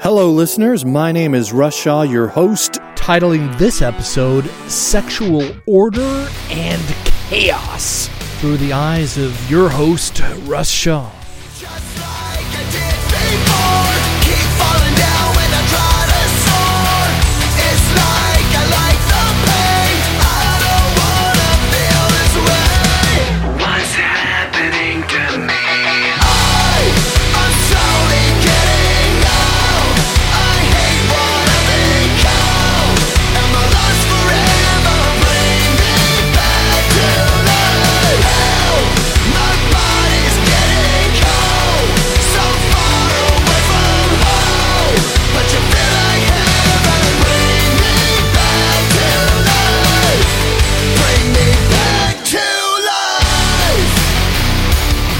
Hello, listeners. My name is Russ Shaw, your host. Titling this episode Sexual Order and Chaos through the eyes of your host, Russ Shaw.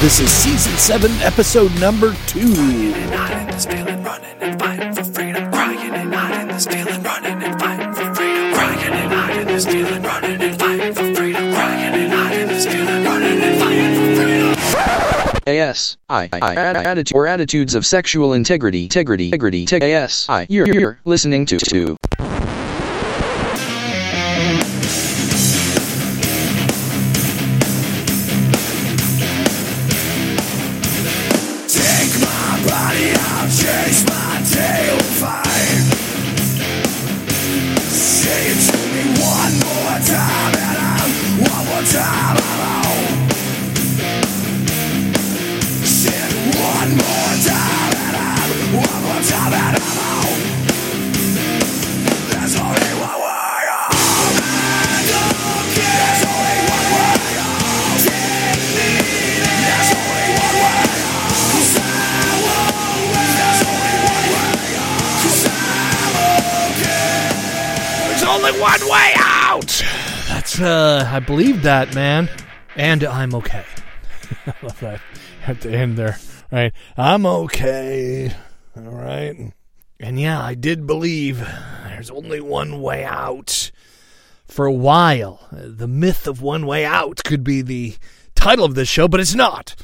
This is season seven, episode number two. and hiding this feeling, running and fighting for freedom. Crying and hiding this feeling, running and fighting for freedom. Crying and hiding this feeling, running and fighting for freedom. Crying and hiding this feeling, running and fighting for freedom. AS, I, I, I, attitude or attitudes of sexual integrity, integrity, integrity, teg- AS, I, you're, you're listening to, to. I believe that, man. And I'm okay. I love that at the end there. Right, I'm okay. All right, and yeah, I did believe there's only one way out. For a while, the myth of one way out could be the title of this show, but it's not.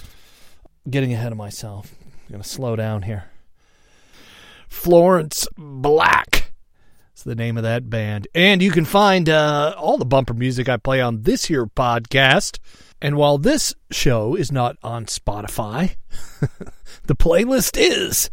Getting ahead of myself. I'm gonna slow down here. Florence Black. It's the name of that band. And you can find uh, all the bumper music I play on this here podcast. And while this show is not on Spotify, the playlist is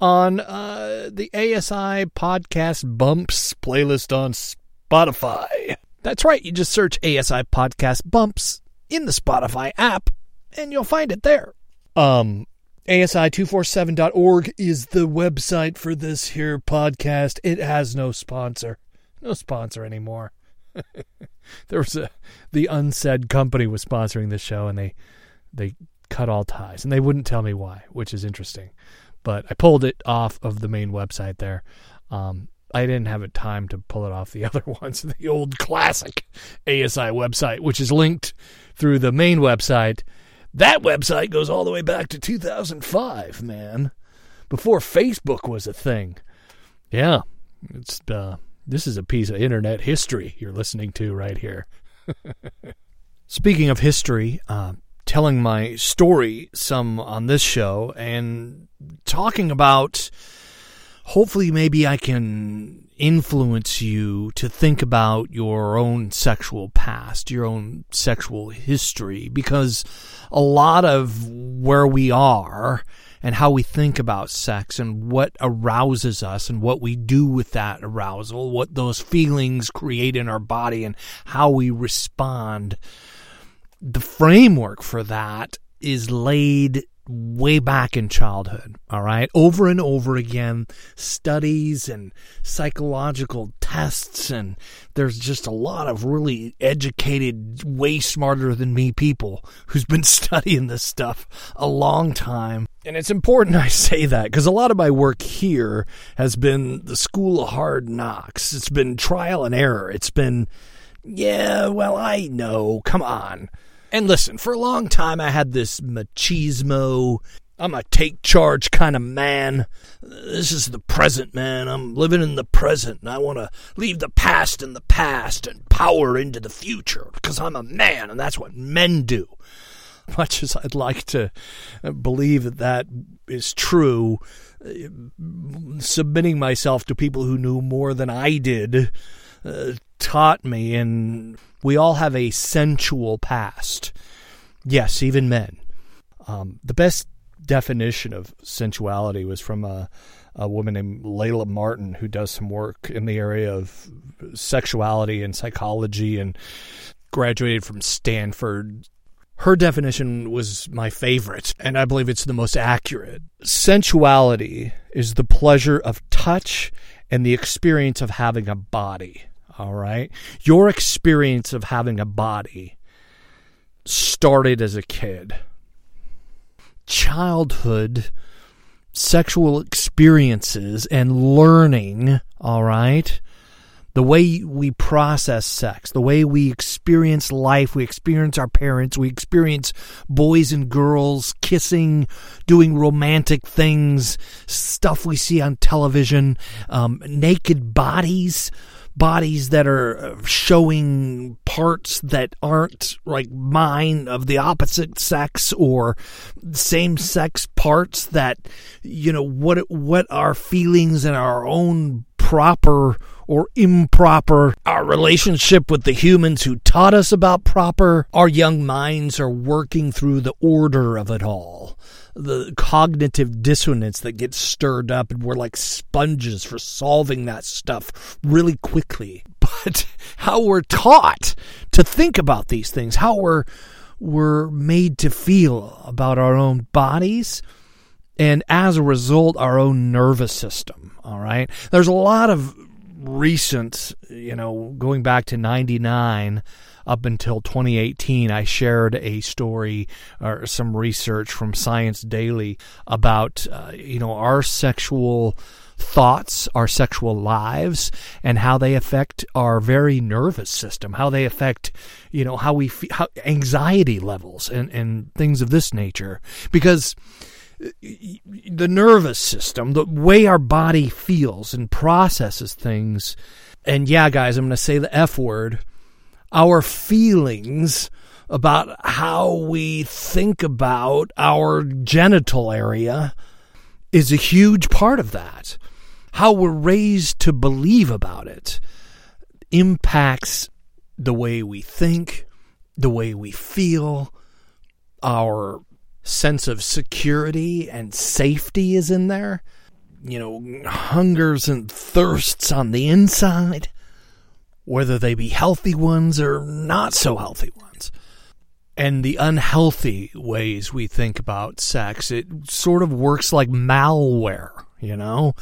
on uh, the ASI Podcast Bumps playlist on Spotify. That's right. You just search ASI Podcast Bumps in the Spotify app and you'll find it there. Um, ASI247.org is the website for this here podcast. It has no sponsor. No sponsor anymore. there was a the unsaid company was sponsoring the show and they they cut all ties and they wouldn't tell me why, which is interesting. But I pulled it off of the main website there. Um, I didn't have time to pull it off the other ones, the old classic ASI website, which is linked through the main website. That website goes all the way back to 2005, man, before Facebook was a thing. Yeah, it's uh, this is a piece of internet history you're listening to right here. Speaking of history, uh, telling my story some on this show and talking about hopefully maybe I can influence you to think about your own sexual past, your own sexual history, because a lot of where we are and how we think about sex and what arouses us and what we do with that arousal, what those feelings create in our body and how we respond. The framework for that is laid way back in childhood, all right? Over and over again, studies and psychological tests, and there's just a lot of really educated, way smarter than me people who's been studying this stuff a long time. And it's important I say that because a lot of my work here has been the school of hard knocks. It's been trial and error. It's been, yeah, well, I know, come on. And listen, for a long time I had this machismo, I'm a take charge kind of man. This is the present, man. I'm living in the present and I want to leave the past in the past and power into the future because I'm a man and that's what men do. much as I'd like to believe that that is true, eh, submitting myself to people who knew more than I did taught me, and we all have a sensual past. Yes, even men. Um, the best definition of sensuality was from a, a woman named Layla Martin, who does some work in the area of sexuality and psychology and graduated from Stanford. Her definition was my favorite, and I believe it's the most accurate. Sensuality is the pleasure of touch and the experience of having a body. All right. Your experience of having a body started as a kid. Childhood sexual experiences and learning, all right? The way we process sex, the way we experience life, we experience our parents, we experience boys and girls kissing, doing romantic things, stuff we see on television, um, naked bodies, bodies that are showing parts that aren't like mine of the opposite sex or same sex parts that you know what what our feelings and our own proper or improper, our relationship with the humans who taught us about proper, our young minds are working through the order of it all the cognitive dissonance that gets stirred up, and we're like sponges for solving that stuff really quickly. But how we're taught to think about these things, how we're we're made to feel about our own bodies, and as a result, our own nervous system. All right, there's a lot of recent, you know, going back to '99 up until 2018, I shared a story or some research from Science Daily about, uh, you know, our sexual thoughts, our sexual lives, and how they affect our very nervous system, how they affect, you know, how we feel, how, anxiety levels and, and things of this nature. Because uh, the nervous system, the way our body feels and processes things, and yeah, guys, I'm going to say the F word our feelings about how we think about our genital area is a huge part of that. How we're raised to believe about it impacts the way we think, the way we feel, our sense of security and safety is in there. You know, hungers and thirsts on the inside whether they be healthy ones or not so healthy ones. And the unhealthy ways we think about sex, it sort of works like malware, you know,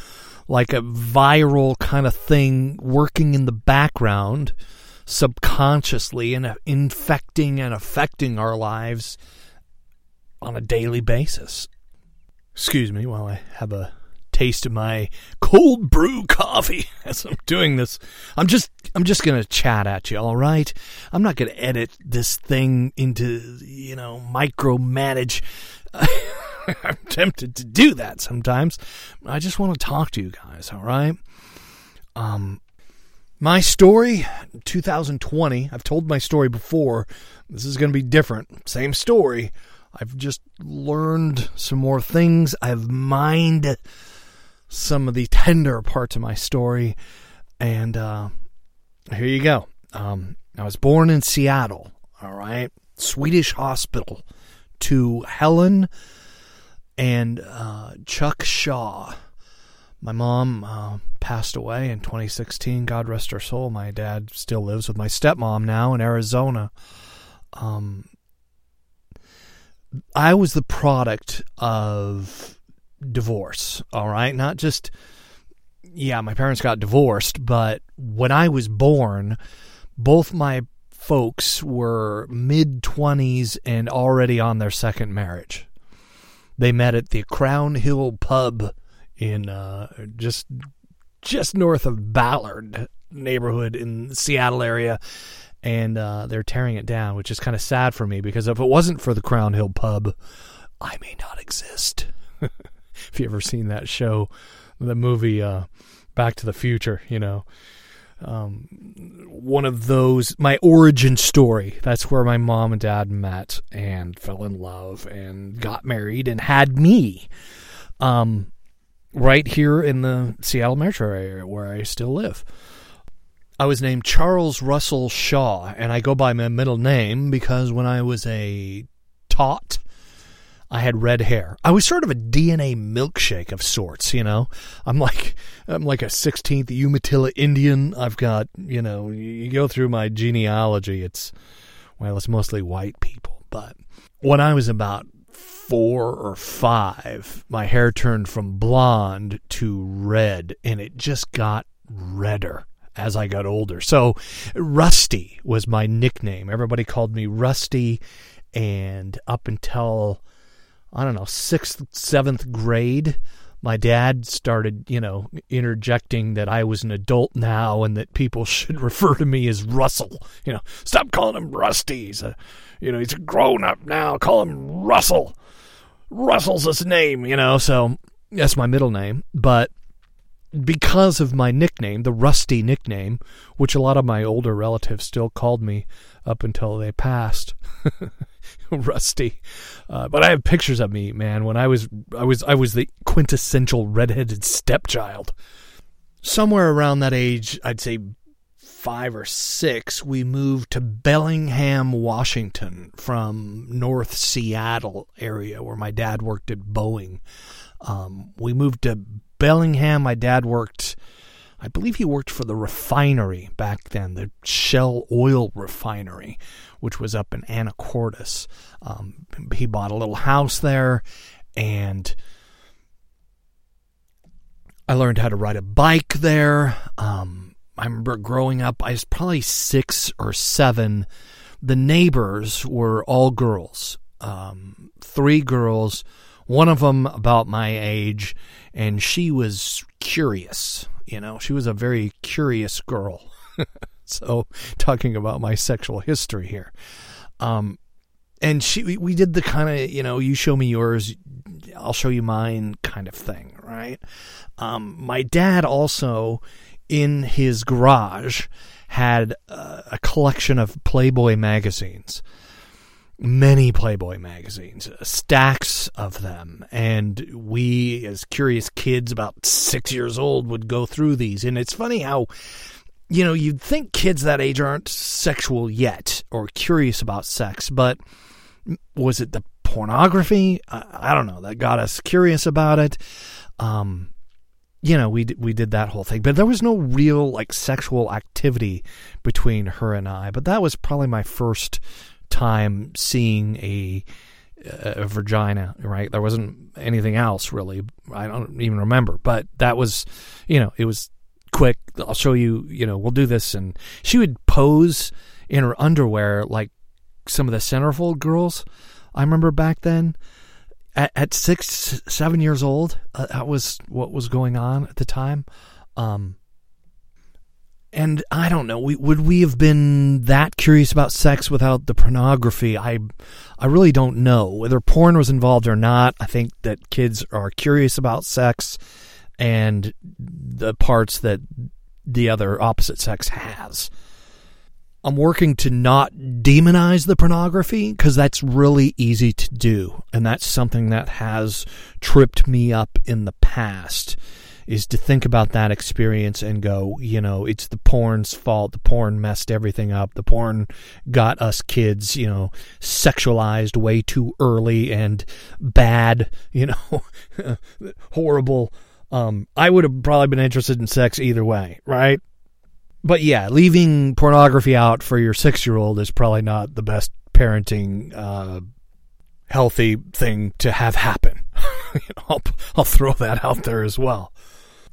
like a viral kind of thing working in the background subconsciously and uh, infecting and affecting our lives on a daily basis. Excuse me while I have a taste of my cold brew coffee as I'm doing this. I'm just I'm just going to chat at you, all right? I'm not going to edit this thing into, you know, micromanage. I'm tempted to do that sometimes. I just want to talk to you guys, all right? Um my story 2020, I've told my story before. This is going to be different. Same story. I've just learned some more things. I've mined some of the tender parts of my story. And uh, here you go. Um, I was born in Seattle, all right? Swedish hospital to Helen and uh, Chuck Shaw. My mom uh, passed away in 2016. God rest her soul. My dad still lives with my stepmom now in Arizona. Um, I was the product of divorce, all right? Not just, yeah, my parents got divorced, but when I was born, both my folks were mid 20s and already on their second marriage. They met at the Crown Hill Pub in uh, just just north of Ballard neighborhood in the Seattle area, and uh, they're tearing it down, which is kind of sad for me because if it wasn't for the Crown Hill Pub, I may not exist. if you ever seen that show, the movie uh, Back to the Future, you know, um, one of those my origin story. That's where my mom and dad met and fell in love and got married and had me. Um, right here in the Seattle metro area where I still live. I was named Charles Russell Shaw, and I go by my middle name because when I was a tot, I had red hair. I was sort of a DNA milkshake of sorts, you know. I'm like I'm like a 16th Umatilla Indian. I've got, you know, you go through my genealogy, it's well, it's mostly white people, but when I was about 4 or 5, my hair turned from blonde to red and it just got redder as I got older. So Rusty was my nickname. Everybody called me Rusty and up until I don't know, sixth, seventh grade, my dad started, you know, interjecting that I was an adult now and that people should refer to me as Russell. You know, stop calling him Rusty. He's a, you know, he's a grown up now. Call him Russell. Russell's his name, you know, so that's my middle name. But because of my nickname, the Rusty nickname, which a lot of my older relatives still called me up until they passed. Rusty. Uh, but I have pictures of me, man, when I was I was I was the quintessential redheaded stepchild. Somewhere around that age, I'd say 5 or 6, we moved to Bellingham, Washington from North Seattle area where my dad worked at Boeing. Um, we moved to Bellingham. My dad worked, I believe he worked for the refinery back then, the Shell Oil Refinery, which was up in Anacortes. Um, he bought a little house there, and I learned how to ride a bike there. Um, I remember growing up, I was probably six or seven. The neighbors were all girls, um, three girls, one of them about my age, and she was curious. You know, she was a very curious girl. so, talking about my sexual history here. Um, and she, we did the kind of, you know, you show me yours, I'll show you mine kind of thing, right? Um, my dad also, in his garage, had uh, a collection of Playboy magazines many Playboy magazines, stacks of them. And we, as curious kids about six years old, would go through these. And it's funny how, you know, you'd think kids that age aren't sexual yet or curious about sex, but was it the pornography? I, I don't know. That got us curious about it. Um, you know, we we did that whole thing, but there was no real like sexual activity between her and I. But that was probably my first time seeing a a vagina, right? There wasn't anything else really. I don't even remember, but that was, you know, it was quick. I'll show you, you know, we'll do this. And she would pose in her underwear like some of the centerfold girls. I remember back then at, at six, seven years old, uh, that was what was going on at the time. Um, and I don't know. We, would we have been that curious about sex without the pornography? I, I really don't know whether porn was involved or not. I think that kids are curious about sex and the parts that the other opposite sex has. I'm working to not demonize the pornography because that's really easy to do, and that's something that has tripped me up in the past is to think about that experience and go, you know, it's the porn's fault. The porn messed everything up. The porn got us kids, you know, sexualized way too early and bad, you know, horrible. Um, I would have probably been interested in sex either way, right? But yeah, leaving pornography out for your six year old is probably not the best parenting, uh, healthy thing to have happen. I'll, I'll throw that out there as well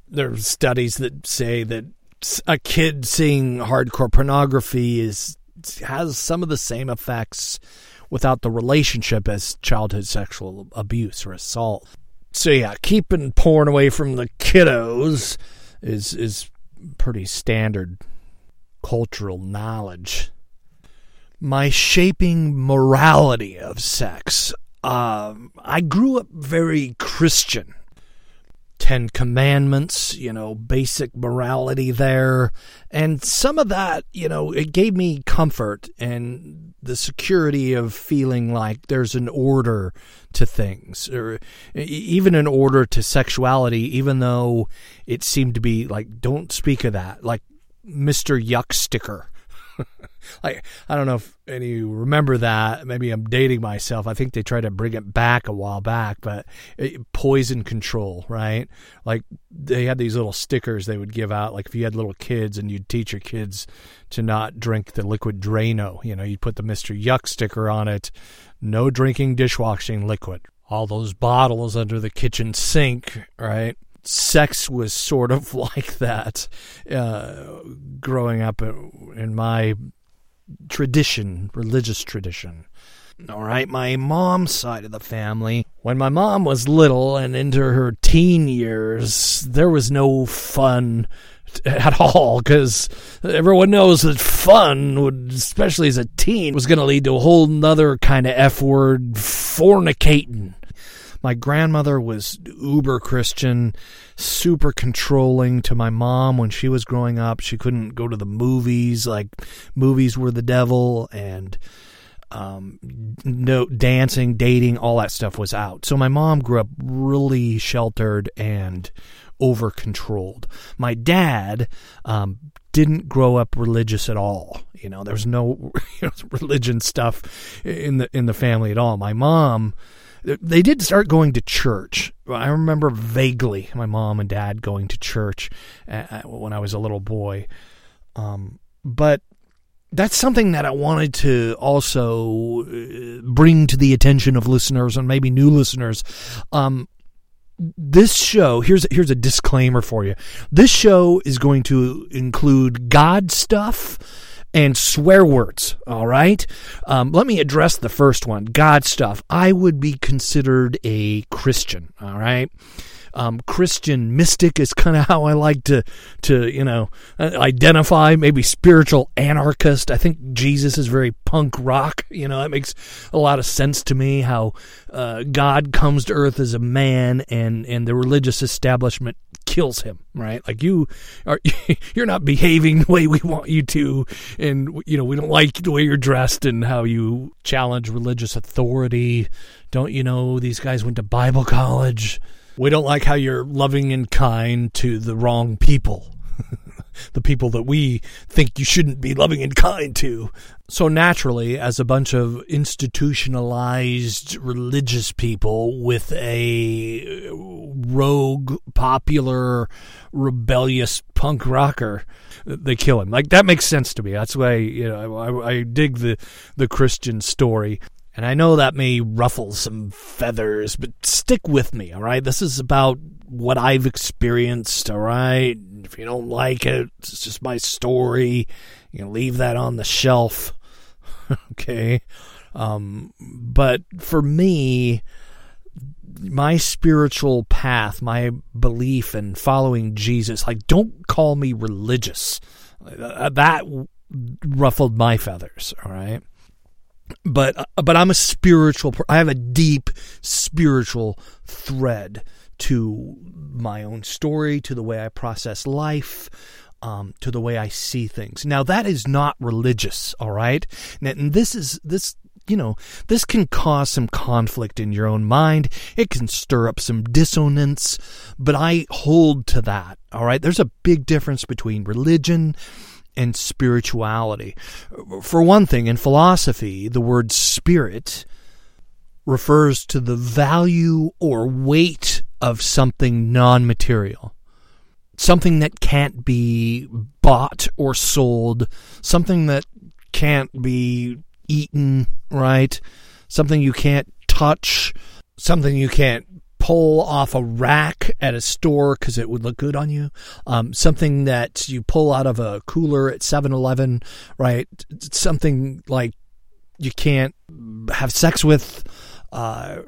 there's studies that say that a kid seeing hardcore pornography is has some of the same effects without the relationship as childhood sexual abuse or assault. So yeah, keeping porn away from the kiddos is is pretty standard cultural knowledge. My shaping morality of sex. Um, I grew up very Christian Ten Commandments, you know, basic morality there. And some of that, you know, it gave me comfort and the security of feeling like there's an order to things, or even an order to sexuality, even though it seemed to be like, don't speak of that, like Mr. Yuk sticker. like I don't know if any of you remember that. Maybe I'm dating myself. I think they tried to bring it back a while back, but it, poison control, right? Like they had these little stickers they would give out. Like if you had little kids and you'd teach your kids to not drink the liquid Drano, you know, you'd put the Mister Yuk sticker on it. No drinking dishwashing liquid. All those bottles under the kitchen sink, right? Sex was sort of like that uh, growing up in my tradition, religious tradition. All right, my mom's side of the family. When my mom was little and into her teen years, there was no fun at all because everyone knows that fun would especially as a teen was going to lead to a whole nother kind of f word fornicating my grandmother was uber Christian, super controlling to my mom when she was growing up. She couldn't go to the movies, like movies were the devil, and um, no dancing, dating, all that stuff was out. So my mom grew up really sheltered and over controlled. My dad um, didn't grow up religious at all. You know, there's no you know, religion stuff in the in the family at all. My mom they did start going to church. I remember vaguely my mom and dad going to church uh, when I was a little boy. Um, but that's something that I wanted to also uh, bring to the attention of listeners and maybe new listeners. Um, this show here's here's a disclaimer for you. This show is going to include God stuff and swear words. All right. Um, let me address the first one God stuff. I would be considered a Christian. All right. Um, Christian mystic is kind of how I like to to you know uh, identify. Maybe spiritual anarchist. I think Jesus is very punk rock. You know that makes a lot of sense to me. How uh, God comes to earth as a man, and and the religious establishment kills him, right? Like you are, you're not behaving the way we want you to, and you know we don't like the way you're dressed and how you challenge religious authority. Don't you know these guys went to Bible college? We don't like how you're loving and kind to the wrong people. the people that we think you shouldn't be loving and kind to. So naturally, as a bunch of institutionalized religious people with a rogue, popular, rebellious punk rocker, they kill him. Like that makes sense to me. That's why you know I, I dig the the Christian story. And I know that may ruffle some feathers, but stick with me, all right? This is about what I've experienced, all right? If you don't like it, it's just my story. You can leave that on the shelf, okay? Um, but for me, my spiritual path, my belief in following Jesus, like, don't call me religious. That ruffled my feathers, all right? But but I'm a spiritual. I have a deep spiritual thread to my own story, to the way I process life, um, to the way I see things. Now that is not religious, all right. And this is this. You know, this can cause some conflict in your own mind. It can stir up some dissonance, but I hold to that. All right. There's a big difference between religion and spirituality. For one thing, in philosophy, the word spirit refers to the value or weight of something non material. Something that can't be bought or sold, something that can't be eaten, right? Something you can't touch, something you can't pull off a rack at a store because it would look good on you. Um, something that you pull out of a cooler at 7 Eleven, right? Something like you can't have sex with, uh,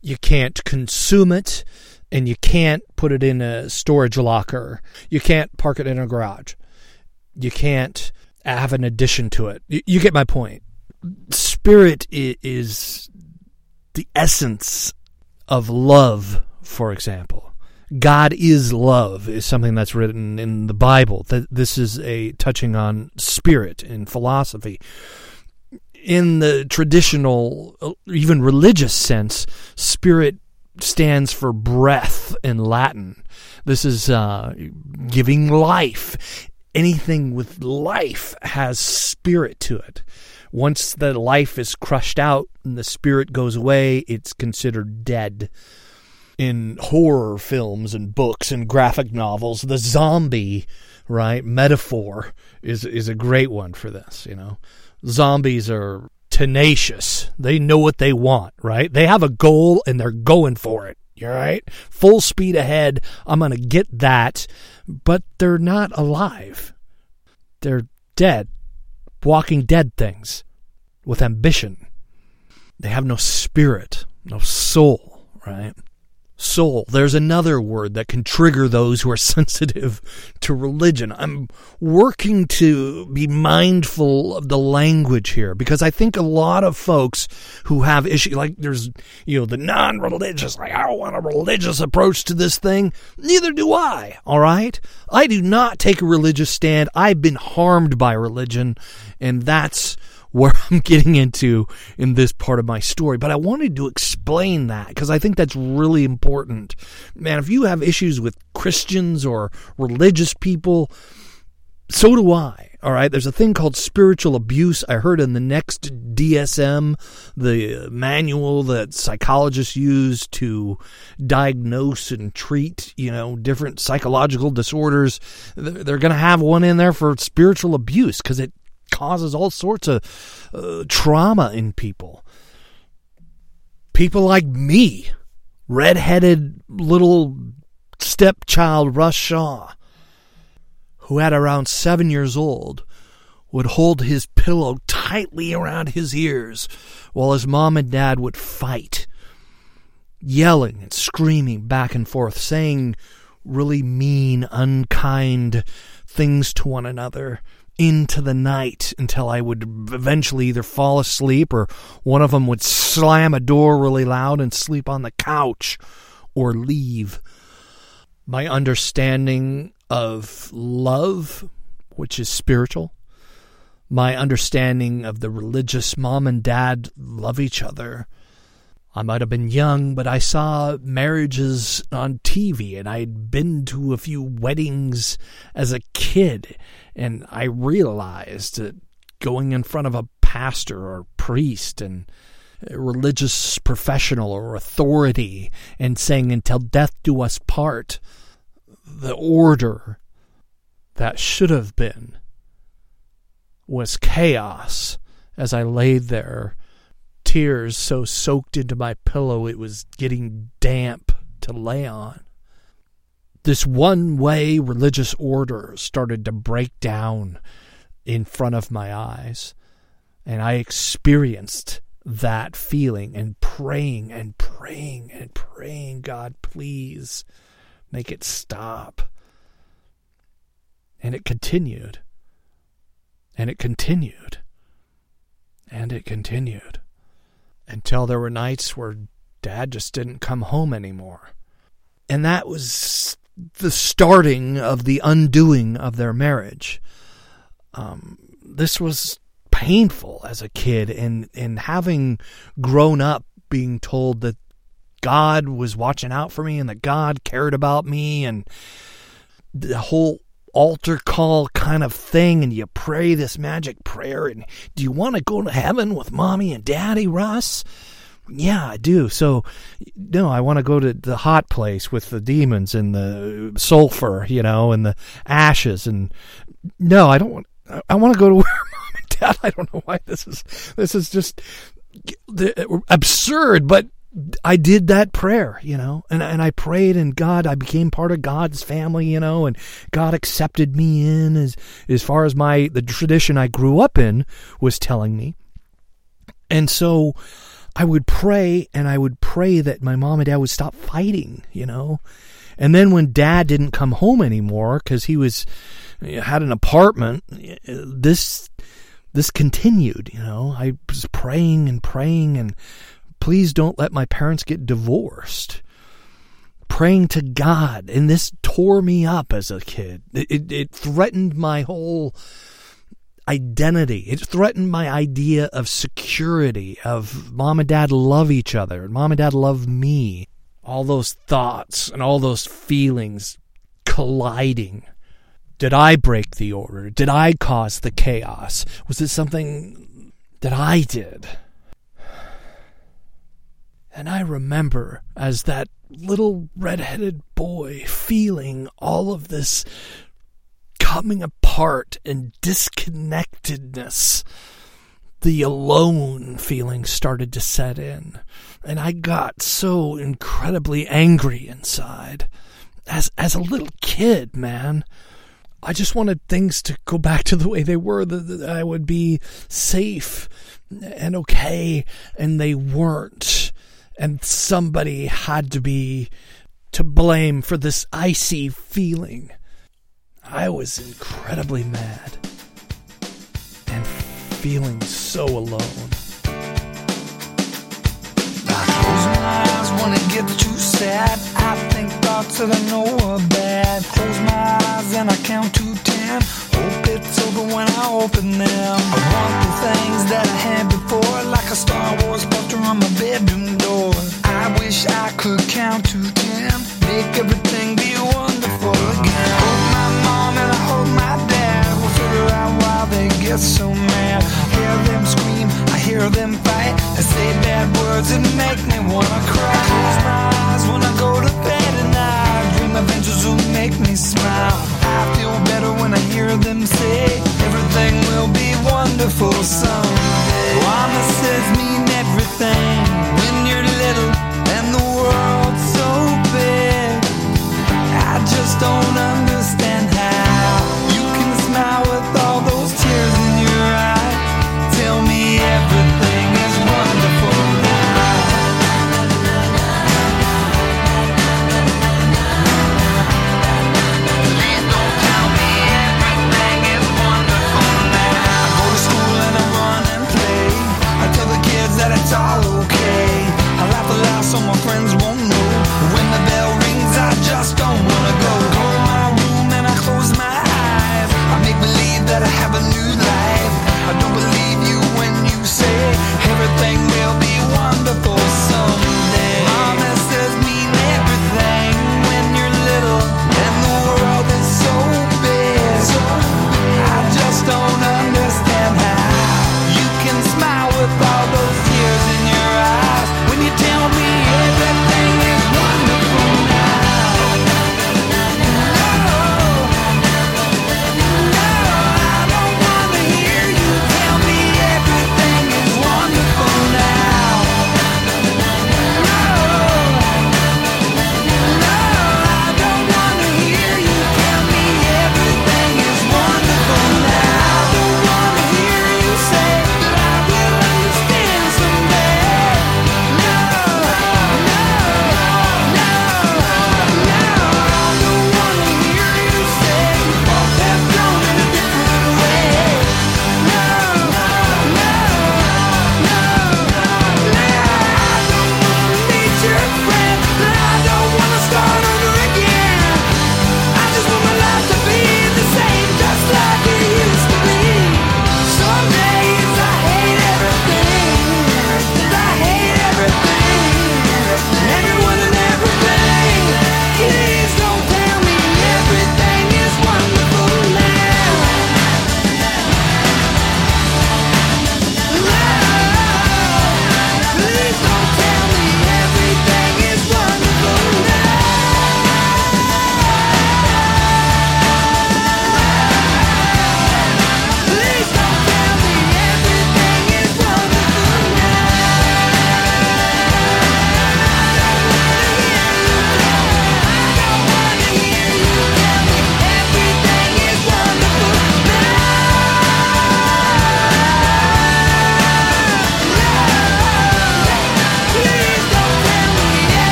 you can't consume it, and you can't put it in a storage locker. You can't park it in a garage. You can't have an addition to it. You, you get my point. Spirit is the essence of love, for example. God is love is something that's written in the Bible. That this is a touching on spirit in philosophy. In the traditional, uh, even religious sense, spirit stands for breath in Latin. This is uh, giving life. Anything with life has spirit to it. Once the life is crushed out and the spirit goes away, it's considered dead. In horror films and books and graphic novels, the zombie, right, metaphor is is a great one for this, you know. Zombies are tenacious. They know what they want, right? They have a goal and they're going for it. All right? Full speed ahead. I'm going to get that. But they're not alive. They're dead. Walking dead things with ambition. They have no spirit, no soul, right? soul. There's another word that can trigger those who are sensitive to religion. I'm working to be mindful of the language here because I think a lot of folks who have issues, like there's, you know, the non religious, like, I don't want a religious approach to this thing. Neither do I, all right? I do not take a religious stand. I've been harmed by religion, and that's where I'm getting into in this part of my story. But I wanted to explain that because I think that's really important. Man, if you have issues with Christians or religious people, so do I. All right, there's a thing called spiritual abuse. I heard in the next DSM, the manual that psychologists use to diagnose and treat, you know, different psychological disorders. They're going to have one in there for spiritual abuse because it causes all sorts of uh, trauma in people. People like me, red-headed little stepchild Russ Shaw, who at around seven years old would hold his pillow tightly around his ears while his mom and dad would fight, yelling and screaming back and forth, saying really mean, unkind things to one another into the night until I would eventually either fall asleep or one of them would slam a door really loud and sleep on the couch or leave. My understanding of love, which is spiritual, my understanding of the religious mom and dad love each other. I might have been young, but I saw marriages on TV and I'd been to a few weddings as a kid and I realized that going in front of a pastor or priest and religious professional or authority and saying, until death do us part, the order that should have been was chaos as I laid there, tears so soaked into my pillow it was getting damp to lay on this one way religious order started to break down in front of my eyes. And I experienced that feeling and praying and praying and praying, God, please make it stop. And it continued. And it continued. And it continued. Until there were nights where dad just didn't come home anymore. And that was the starting of the undoing of their marriage. Um, this was painful as a kid, and and having grown up being told that God was watching out for me and that God cared about me, and the whole altar call kind of thing, and you pray this magic prayer, and do you want to go to heaven with mommy and daddy, Russ? yeah, I do. So, no, I want to go to the hot place with the demons and the sulfur, you know, and the ashes. And no, I don't want. I want to go to where mom and dad. I don't know why this is. This is just absurd, but I did that prayer, you know, and and I prayed, and God, I became part of God's family, you know, and God accepted me in as as far as my the tradition I grew up in was telling me, and so I would pray and I would pray that my mom and dad would stop fighting, you know. And then when dad didn't come home anymore cuz he was had an apartment, this this continued, you know. I was praying and praying and please don't let my parents get divorced. praying to God, and this tore me up as a kid. It, it, it threatened my whole identity. It threatened my idea of security, of mom and dad love each other, and mom and dad love me. All those thoughts and all those feelings colliding. Did I break the order? Did I cause the chaos? Was it something that I did? And I remember as that little red-headed boy feeling all of this coming apart and disconnectedness. The alone feeling started to set in, and I got so incredibly angry inside. As as a little kid, man. I just wanted things to go back to the way they were, that, I would be safe and okay, and they weren't. And somebody had to be to blame for this icy feeling. I was incredibly mad and feeling so alone. I close my eyes when it gets too sad. I think thoughts that I know are bad. Close my eyes and I count to ten. Hope it's over when I open them. I want the things that I had before, like a Star Wars poster on my bedroom door. I wish I could count to ten. Make everything be wonderful again. Hold my mom and I hold my dad. We'll figure out why they get so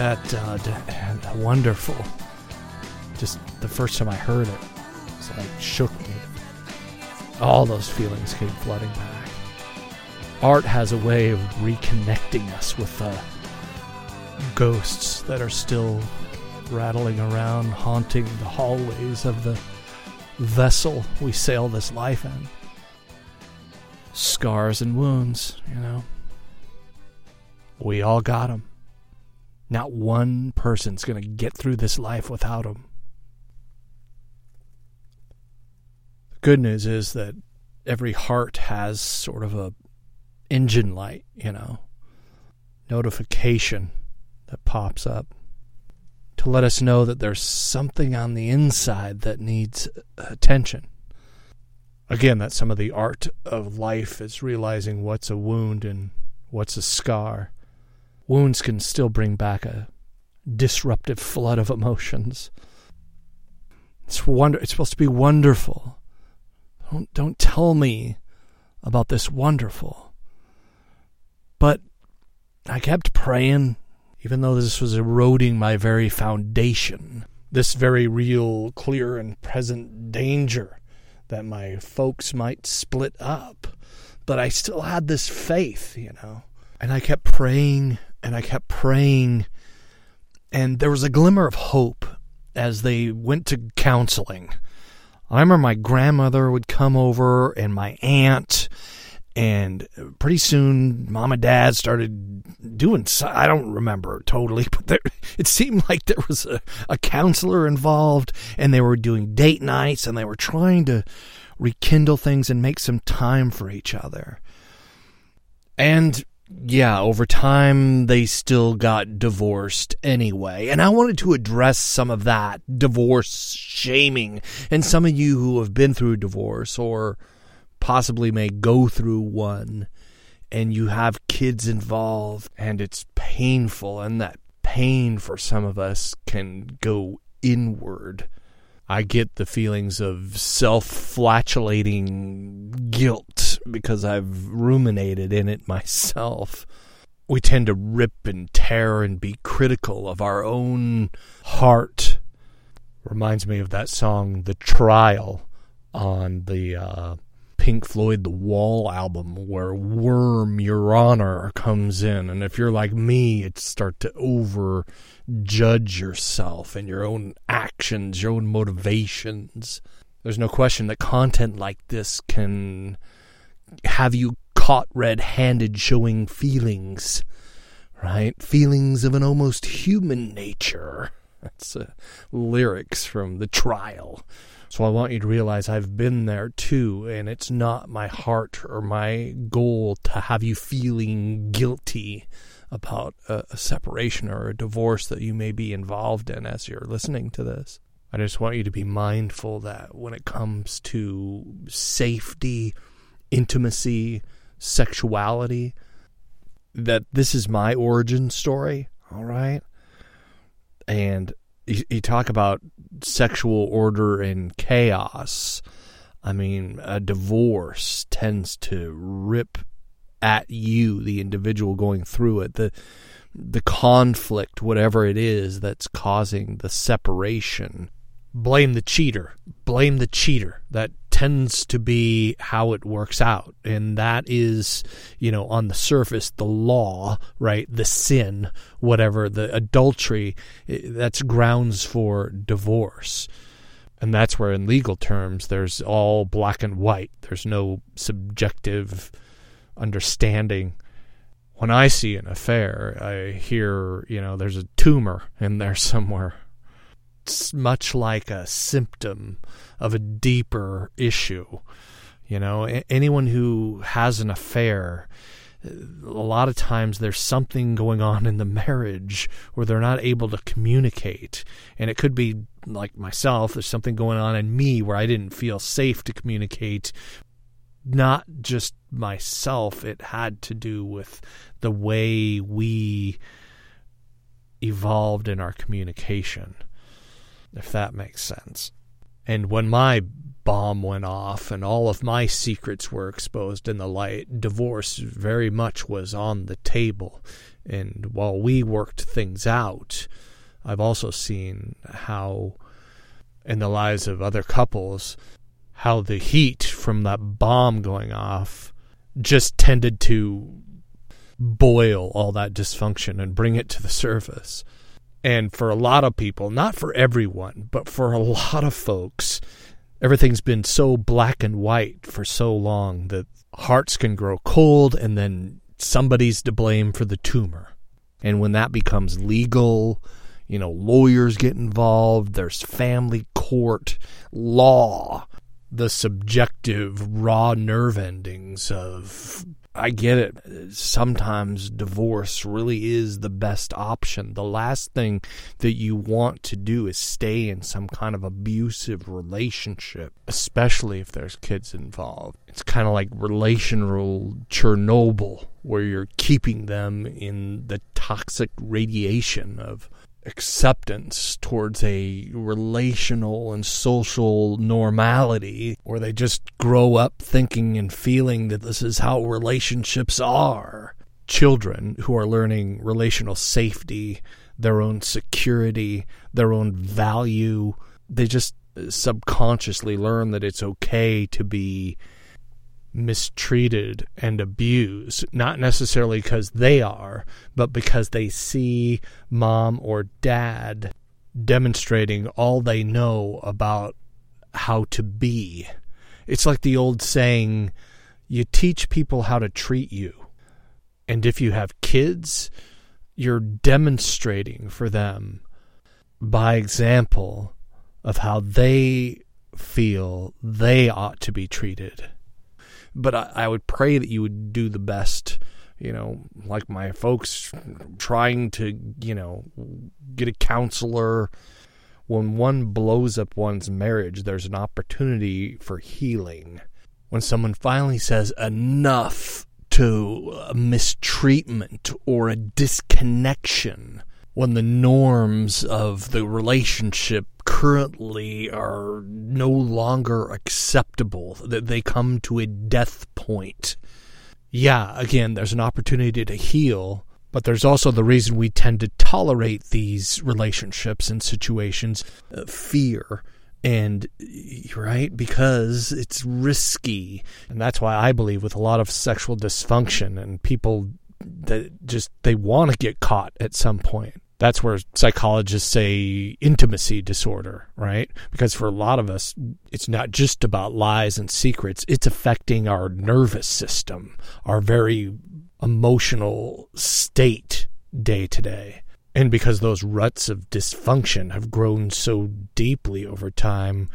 That uh, d- wonderful. just the first time I heard it, it like shook me. All those feelings came flooding back. Art has a way of reconnecting us with the ghosts that are still rattling around, haunting the hallways of the vessel we sail this life in. Scars and wounds, you know. We all got them. Not one person's going to get through this life without them. The good news is that every heart has sort of a engine light, you know, notification that pops up to let us know that there's something on the inside that needs attention. Again, that's some of the art of life is realizing what's a wound and what's a scar. Wounds can still bring back a disruptive flood of emotions. It's wonder it's supposed to be wonderful. Don't don't tell me about this wonderful. But I kept praying even though this was eroding my very foundation, this very real, clear, and present danger that my folks might split up. But I still had this faith, you know. And I kept praying and I kept praying. And there was a glimmer of hope as they went to counseling. I remember my grandmother would come over and my aunt and pretty soon mom and dad started doing i don't remember totally but there, it seemed like there was a, a counselor involved and they were doing date nights and they were trying to rekindle things and make some time for each other and yeah over time they still got divorced anyway and i wanted to address some of that divorce shaming and some of you who have been through divorce or possibly may go through one and you have kids involved and it's painful and that pain for some of us can go inward. I get the feelings of self flatulating guilt because I've ruminated in it myself. We tend to rip and tear and be critical of our own heart. Reminds me of that song, The Trial, on the uh, Pink Floyd The Wall album where Worm Your Honor comes in. And if you're like me, it start to over judge yourself and your own actions, your own motivations. There's no question that content like this can have you caught red handed showing feelings, right? Feelings of an almost human nature. That's uh, lyrics from The Trial. So I want you to realize I've been there too, and it's not my heart or my goal to have you feeling guilty about a, a, separation or a divorce that you may be involved in as you're listening to this. I just want you to be mindful that when it comes to safety, intimacy, sexuality, that this is my origin story, all right? And you, you talk about sexual order and chaos. I mean, a divorce tends to rip at you, the individual going through it. The the conflict, whatever it is that's causing the separation. Blame the cheater. Blame the cheater. That tends to be how it works out. And that is, you know, on the surface, the law, right? The sin, whatever, the adultery, eh, that's grounds for divorce. And that's where, in legal terms, there's all black and white. There's no subjective understanding. When I see an affair, I hear, you know, there's a tumor in there somewhere it's much like a symptom of a deeper issue. You know, anyone who has an affair, a lot of times there's something going on in the marriage where they're not able to communicate. And it could be like myself, there's something going on in me where I didn't feel safe to communicate. Not just myself, it had to do with the way we evolved in our communication if that makes sense. And when my bomb went off and all of my secrets were exposed in the light, divorce very much was on the table. And while we worked things out, I've also seen how in the lives of other couples, how the heat from that bomb going off just tended to boil all that dysfunction and bring it to the surface. And for a lot of people, not for everyone, but for a lot of folks, everything's been so black and white for so long that hearts can grow cold and then somebody's to blame for the tumor. And when that becomes legal, you know, lawyers get involved, there's family court, law, the subjective raw nerve endings of I get it. Sometimes divorce really is the best option. The last thing that you want to do is stay in some kind of abusive relationship, especially if there's kids involved. It's kind of like relational Chernobyl, where you're keeping them in the toxic radiation of acceptance towards a relational and social normality where they just grow up thinking and feeling that this is how relationships are. Children who are learning relational safety, their own security, their own value, they just subconsciously learn that it's okay to be mistreated and abused, not necessarily because they are, but because they see mom or dad demonstrating all they know about how to be. It's like the old saying you teach people how to treat you. And if you have kids, you're demonstrating for them by example of how they feel they ought to be treated but I, I would pray that you would do the best you know, like my folks trying to, you know, get a counselor. When one blows up one's marriage, there's an opportunity for healing. When someone finally says enough to a mistreatment or a disconnection, when the norms of the relationship currently are no longer acceptable, that they come to a death point. Yeah, again, there's an opportunity to heal, but there's also the reason we tend to tolerate these relationships and situations uh, fear. And right because it's risky. And that's why i believe with a lot of sexual dysfunction and people that just they want to get caught at some point that's where psychologists say intimacy disorder, right? Because for a lot of us, it's not just about lies and secrets, it's affecting our nervous system, our very emotional state day to day. And because those ruts of dysfunction have grown so deeply over time,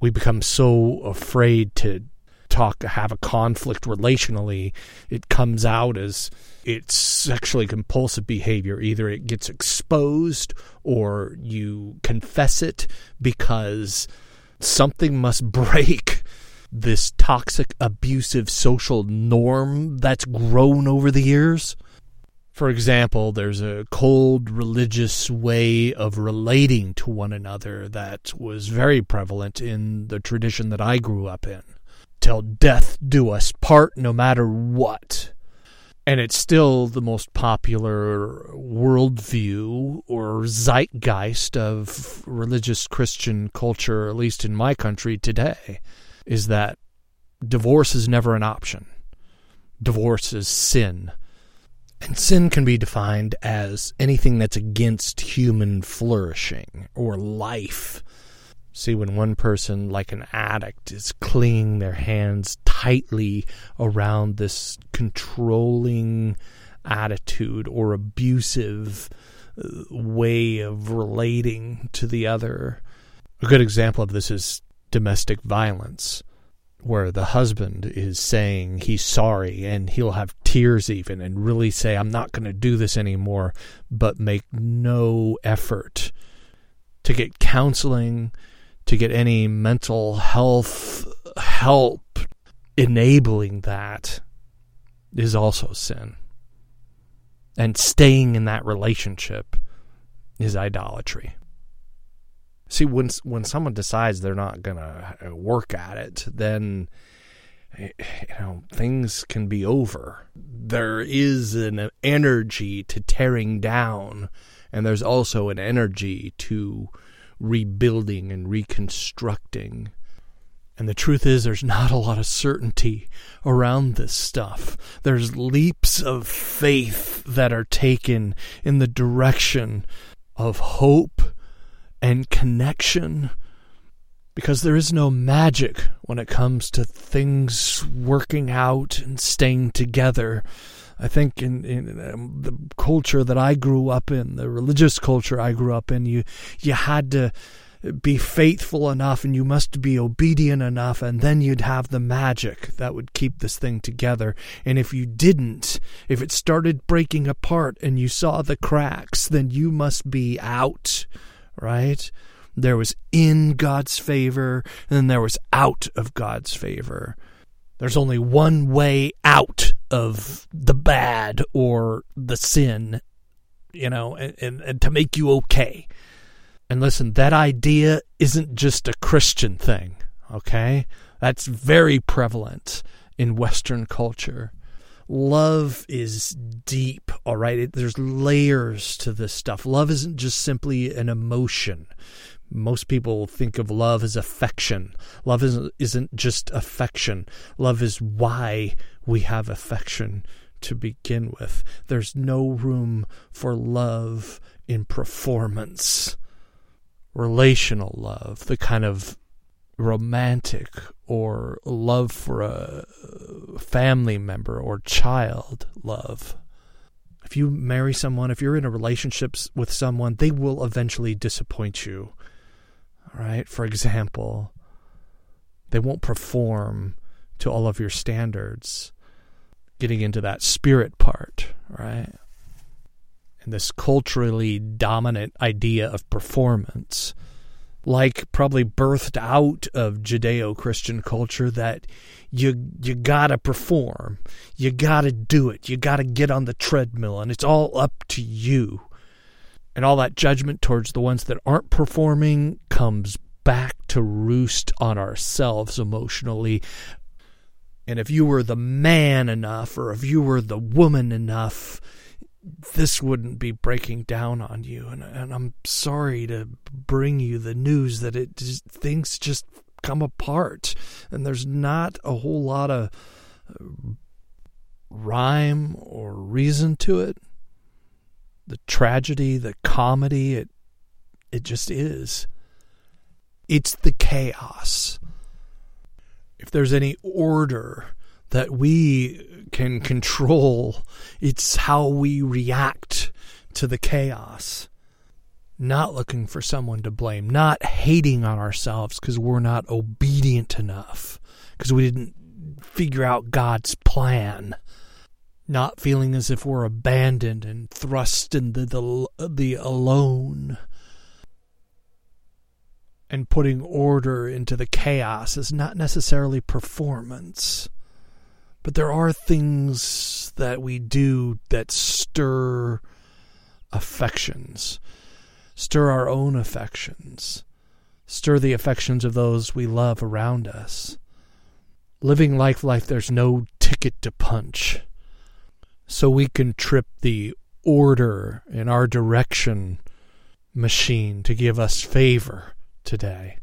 we become so afraid to talk, have a conflict relationally. It comes out as it's sexually compulsive behavior. Either it gets exposed or you confess it because something must break this toxic, abusive social norm that's grown over the years. For example, there's a cold religious way of relating to one another that was very prevalent in the tradition that I grew up in. Till death do us part, no matter what and it's still the most popular worldview or zeitgeist of religious Christian culture, at least in my country today, is that divorce is never an option. Divorce is sin. And sin can be defined as anything that's against human flourishing or life See, when one person, like an addict, is clinging their hands tightly around this controlling attitude or abusive uh, way of relating to the other. A good example of this is domestic violence, where the husband is saying he's sorry and he'll have tears even and really say, I'm not going to do this anymore, but make no effort to get counseling to get any mental health help enabling that is also sin. And staying in that relationship is idolatry. See, when when someone decides they're not gonna uh, work at it, then eh, you know things can be over. There is an energy to tearing down, and there's also an energy to rebuilding and reconstructing. And the truth is, there's not a lot of certainty around this stuff. There's leaps of faith that are taken in the direction of hope and connection because there is no magic when it comes to things working out and staying together. I think in, in um, the culture that I grew up in, the religious culture I grew up in, you you had to be faithful enough and you must be obedient enough and then you'd have the magic that would keep this thing together. And if you didn't if it started breaking apart and you saw the cracks then you must be out right? There was in God's favor and then there was out of God's favor. There's only one way out of the bad or the sin you know and, and, and to make you okay and listen, that idea isn't just a Christian thing, okay? That's very prevalent in Western culture. Love is deep, all right? It, there's layers to this stuff. Love isn't just simply an emotion. Most people think of love as affection. Love isn't, isn't just affection. Love is why we have affection to begin with. There's no room for love in performance relational love, the kind of romantic or love for a family member or child love. If you marry someone, if you're in a relationship with someone, they will eventually disappoint you. All right? For example, they won't perform to all of your standards. Getting into that spirit part, right? and this culturally dominant idea of performance, like probably birthed out of Judeo-Christian culture that you you got to perform, you got to do it, you got to get on the treadmill and it's all up to you. And all that judgment towards the ones that aren't performing comes back to roost on ourselves emotionally. And if you were the man enough or if you were the woman enough, this wouldn't be breaking down on you. And, and I'm sorry to bring you the news that it just, things just come apart, and there's not a whole lot of uh, rhyme or reason to it. The tragedy, the comedy, it it just is. It's the chaos. If there's any order that we can control. It's how we react to the chaos. Not looking for someone to blame, not hating on ourselves because we're not obedient enough, because we didn't figure out God's plan. Not feeling as if we're abandoned and thrust into the, the alone. And putting order into the chaos is not necessarily performance. But there are things that we do that stir affections, stir our own affections, stir the affections of those we love around us. Living life like there's no ticket to punch, so we can trip the order in our direction machine to give us favor today.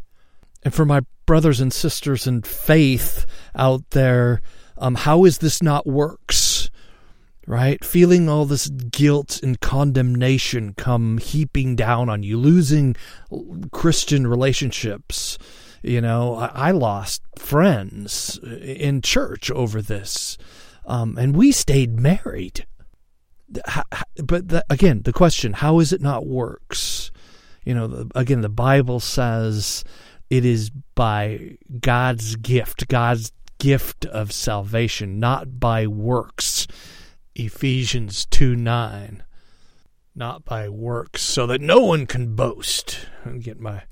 And for my brothers and sisters in faith out there um, how is this not works? Right? Feeling all this guilt and condemnation come heaping down on you, losing Christian relationships. You know, I, I lost friends in church over this. Um, and we stayed married. But the, again, the question: How is it not works? You know, again, the Bible says it is by God's gift, God's gift of salvation, not by works. Ephesians 2 9. Not by works, so that no one can boast. Get my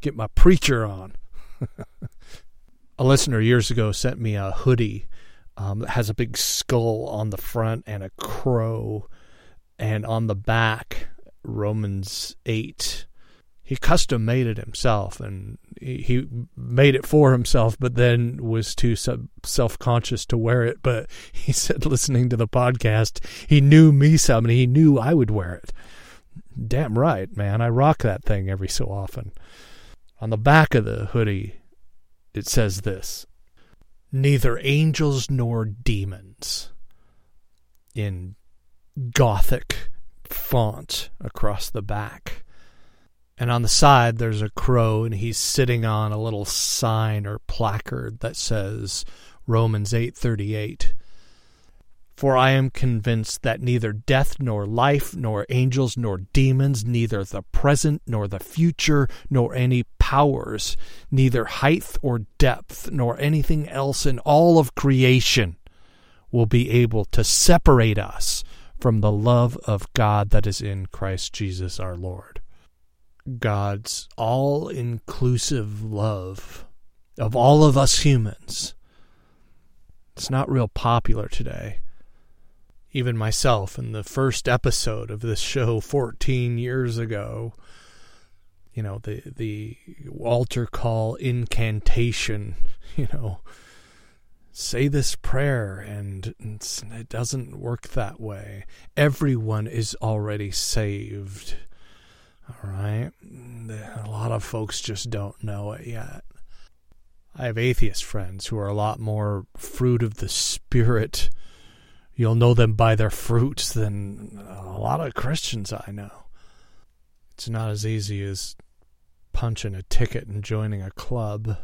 get my preacher on. a listener years ago sent me a hoodie um, that has a big skull on the front and a crow, and on the back, Romans 8 he custom made it himself and he made it for himself but then was too self-conscious to wear it but he said listening to the podcast he knew me some and he knew i would wear it Damn right, man. I rock that thing every so often. On the back of the hoodie, it says this Neither angels nor demons in gothic font across the back. And on the side, there's a crow, and he's sitting on a little sign or placard that says Romans 8:38. For I am convinced that neither death nor life, nor angels nor demons, neither the present nor the future, nor any powers, neither height or depth, nor anything else in all of creation will be able to separate us from the love of God that is in Christ Jesus our Lord. God's all inclusive love of all of us humans. It's not real popular today. Even myself in the first episode of this show 14 years ago you know the the altar call incantation you know say this prayer and it doesn't work that way. Everyone is already saved all right a lot of folks just don't know it yet i have atheist friends who are a lot more fruit of the spirit you'll know them by their fruits than a lot of Christians I know. It's not as easy as punching a ticket and joining a club.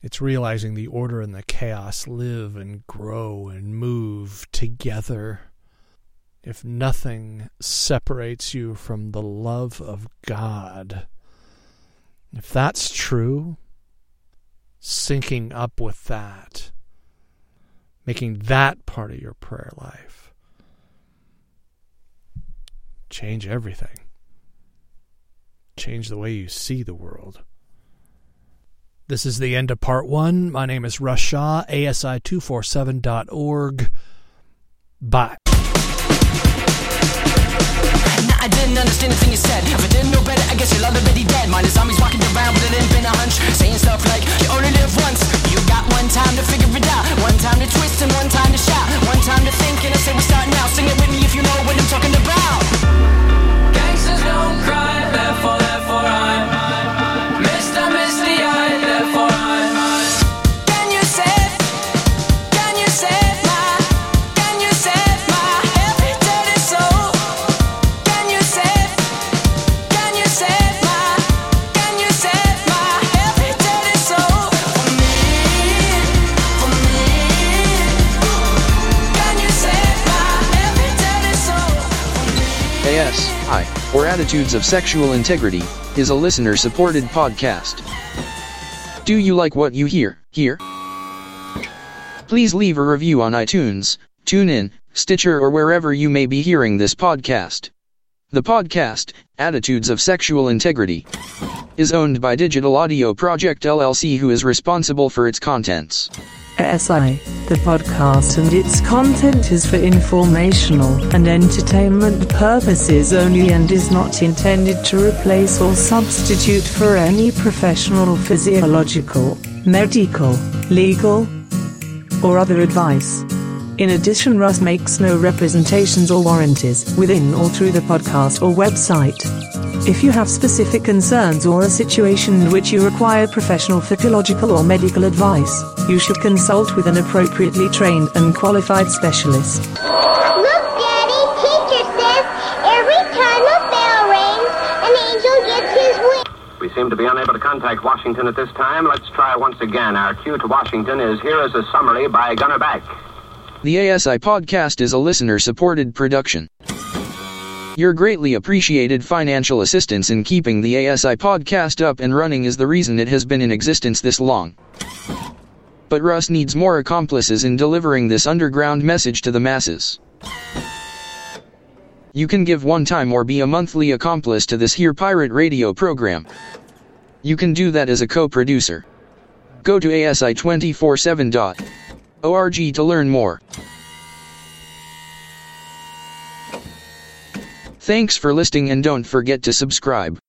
It's realizing the order and the chaos live and grow and move together. If nothing separates you from the love of God, if that's true, syncing up with that making that part of your prayer life change everything. Change the way you see the world. This is the end of part one. My name is Russ Shaw, ASI247.org. Bye. Nah, I didn't understand a thing you said. If I didn't know better, I guess you're already dead. Mine is zombies walking around with a limp and a hunch, saying stuff like, "You only live once." You got one time to figure it out, one time to twist and one time to shout, one time to think. And I say we're starting now. Sing it with me if you know what I'm talking about. Gangsters don't cry, therefore, therefore I'm or Attitudes of Sexual Integrity, is a listener supported podcast. Do you like what you hear here? Please leave a review on iTunes, TuneIn, Stitcher, or wherever you may be hearing this podcast. The podcast, Attitudes of Sexual Integrity, is owned by Digital Audio Project LLC, who is responsible for its contents. SI, the podcast and its content is for informational and entertainment purposes only and is not intended to replace or substitute for any professional physiological, medical, legal, or other advice. In addition, Russ makes no representations or warranties within or through the podcast or website. If you have specific concerns or a situation in which you require professional physiological or medical advice, you should consult with an appropriately trained and qualified specialist. Look, Daddy, teacher says every time a bell rings, an angel gets his wish. We seem to be unable to contact Washington at this time. Let's try once again. Our cue to Washington is here is a summary by Gunner Back. The ASI podcast is a listener supported production. Your greatly appreciated financial assistance in keeping the ASI podcast up and running is the reason it has been in existence this long. But Russ needs more accomplices in delivering this underground message to the masses. You can give one time or be a monthly accomplice to this here pirate radio program. You can do that as a co-producer. Go to asi247.org to learn more. Thanks for listening and don't forget to subscribe.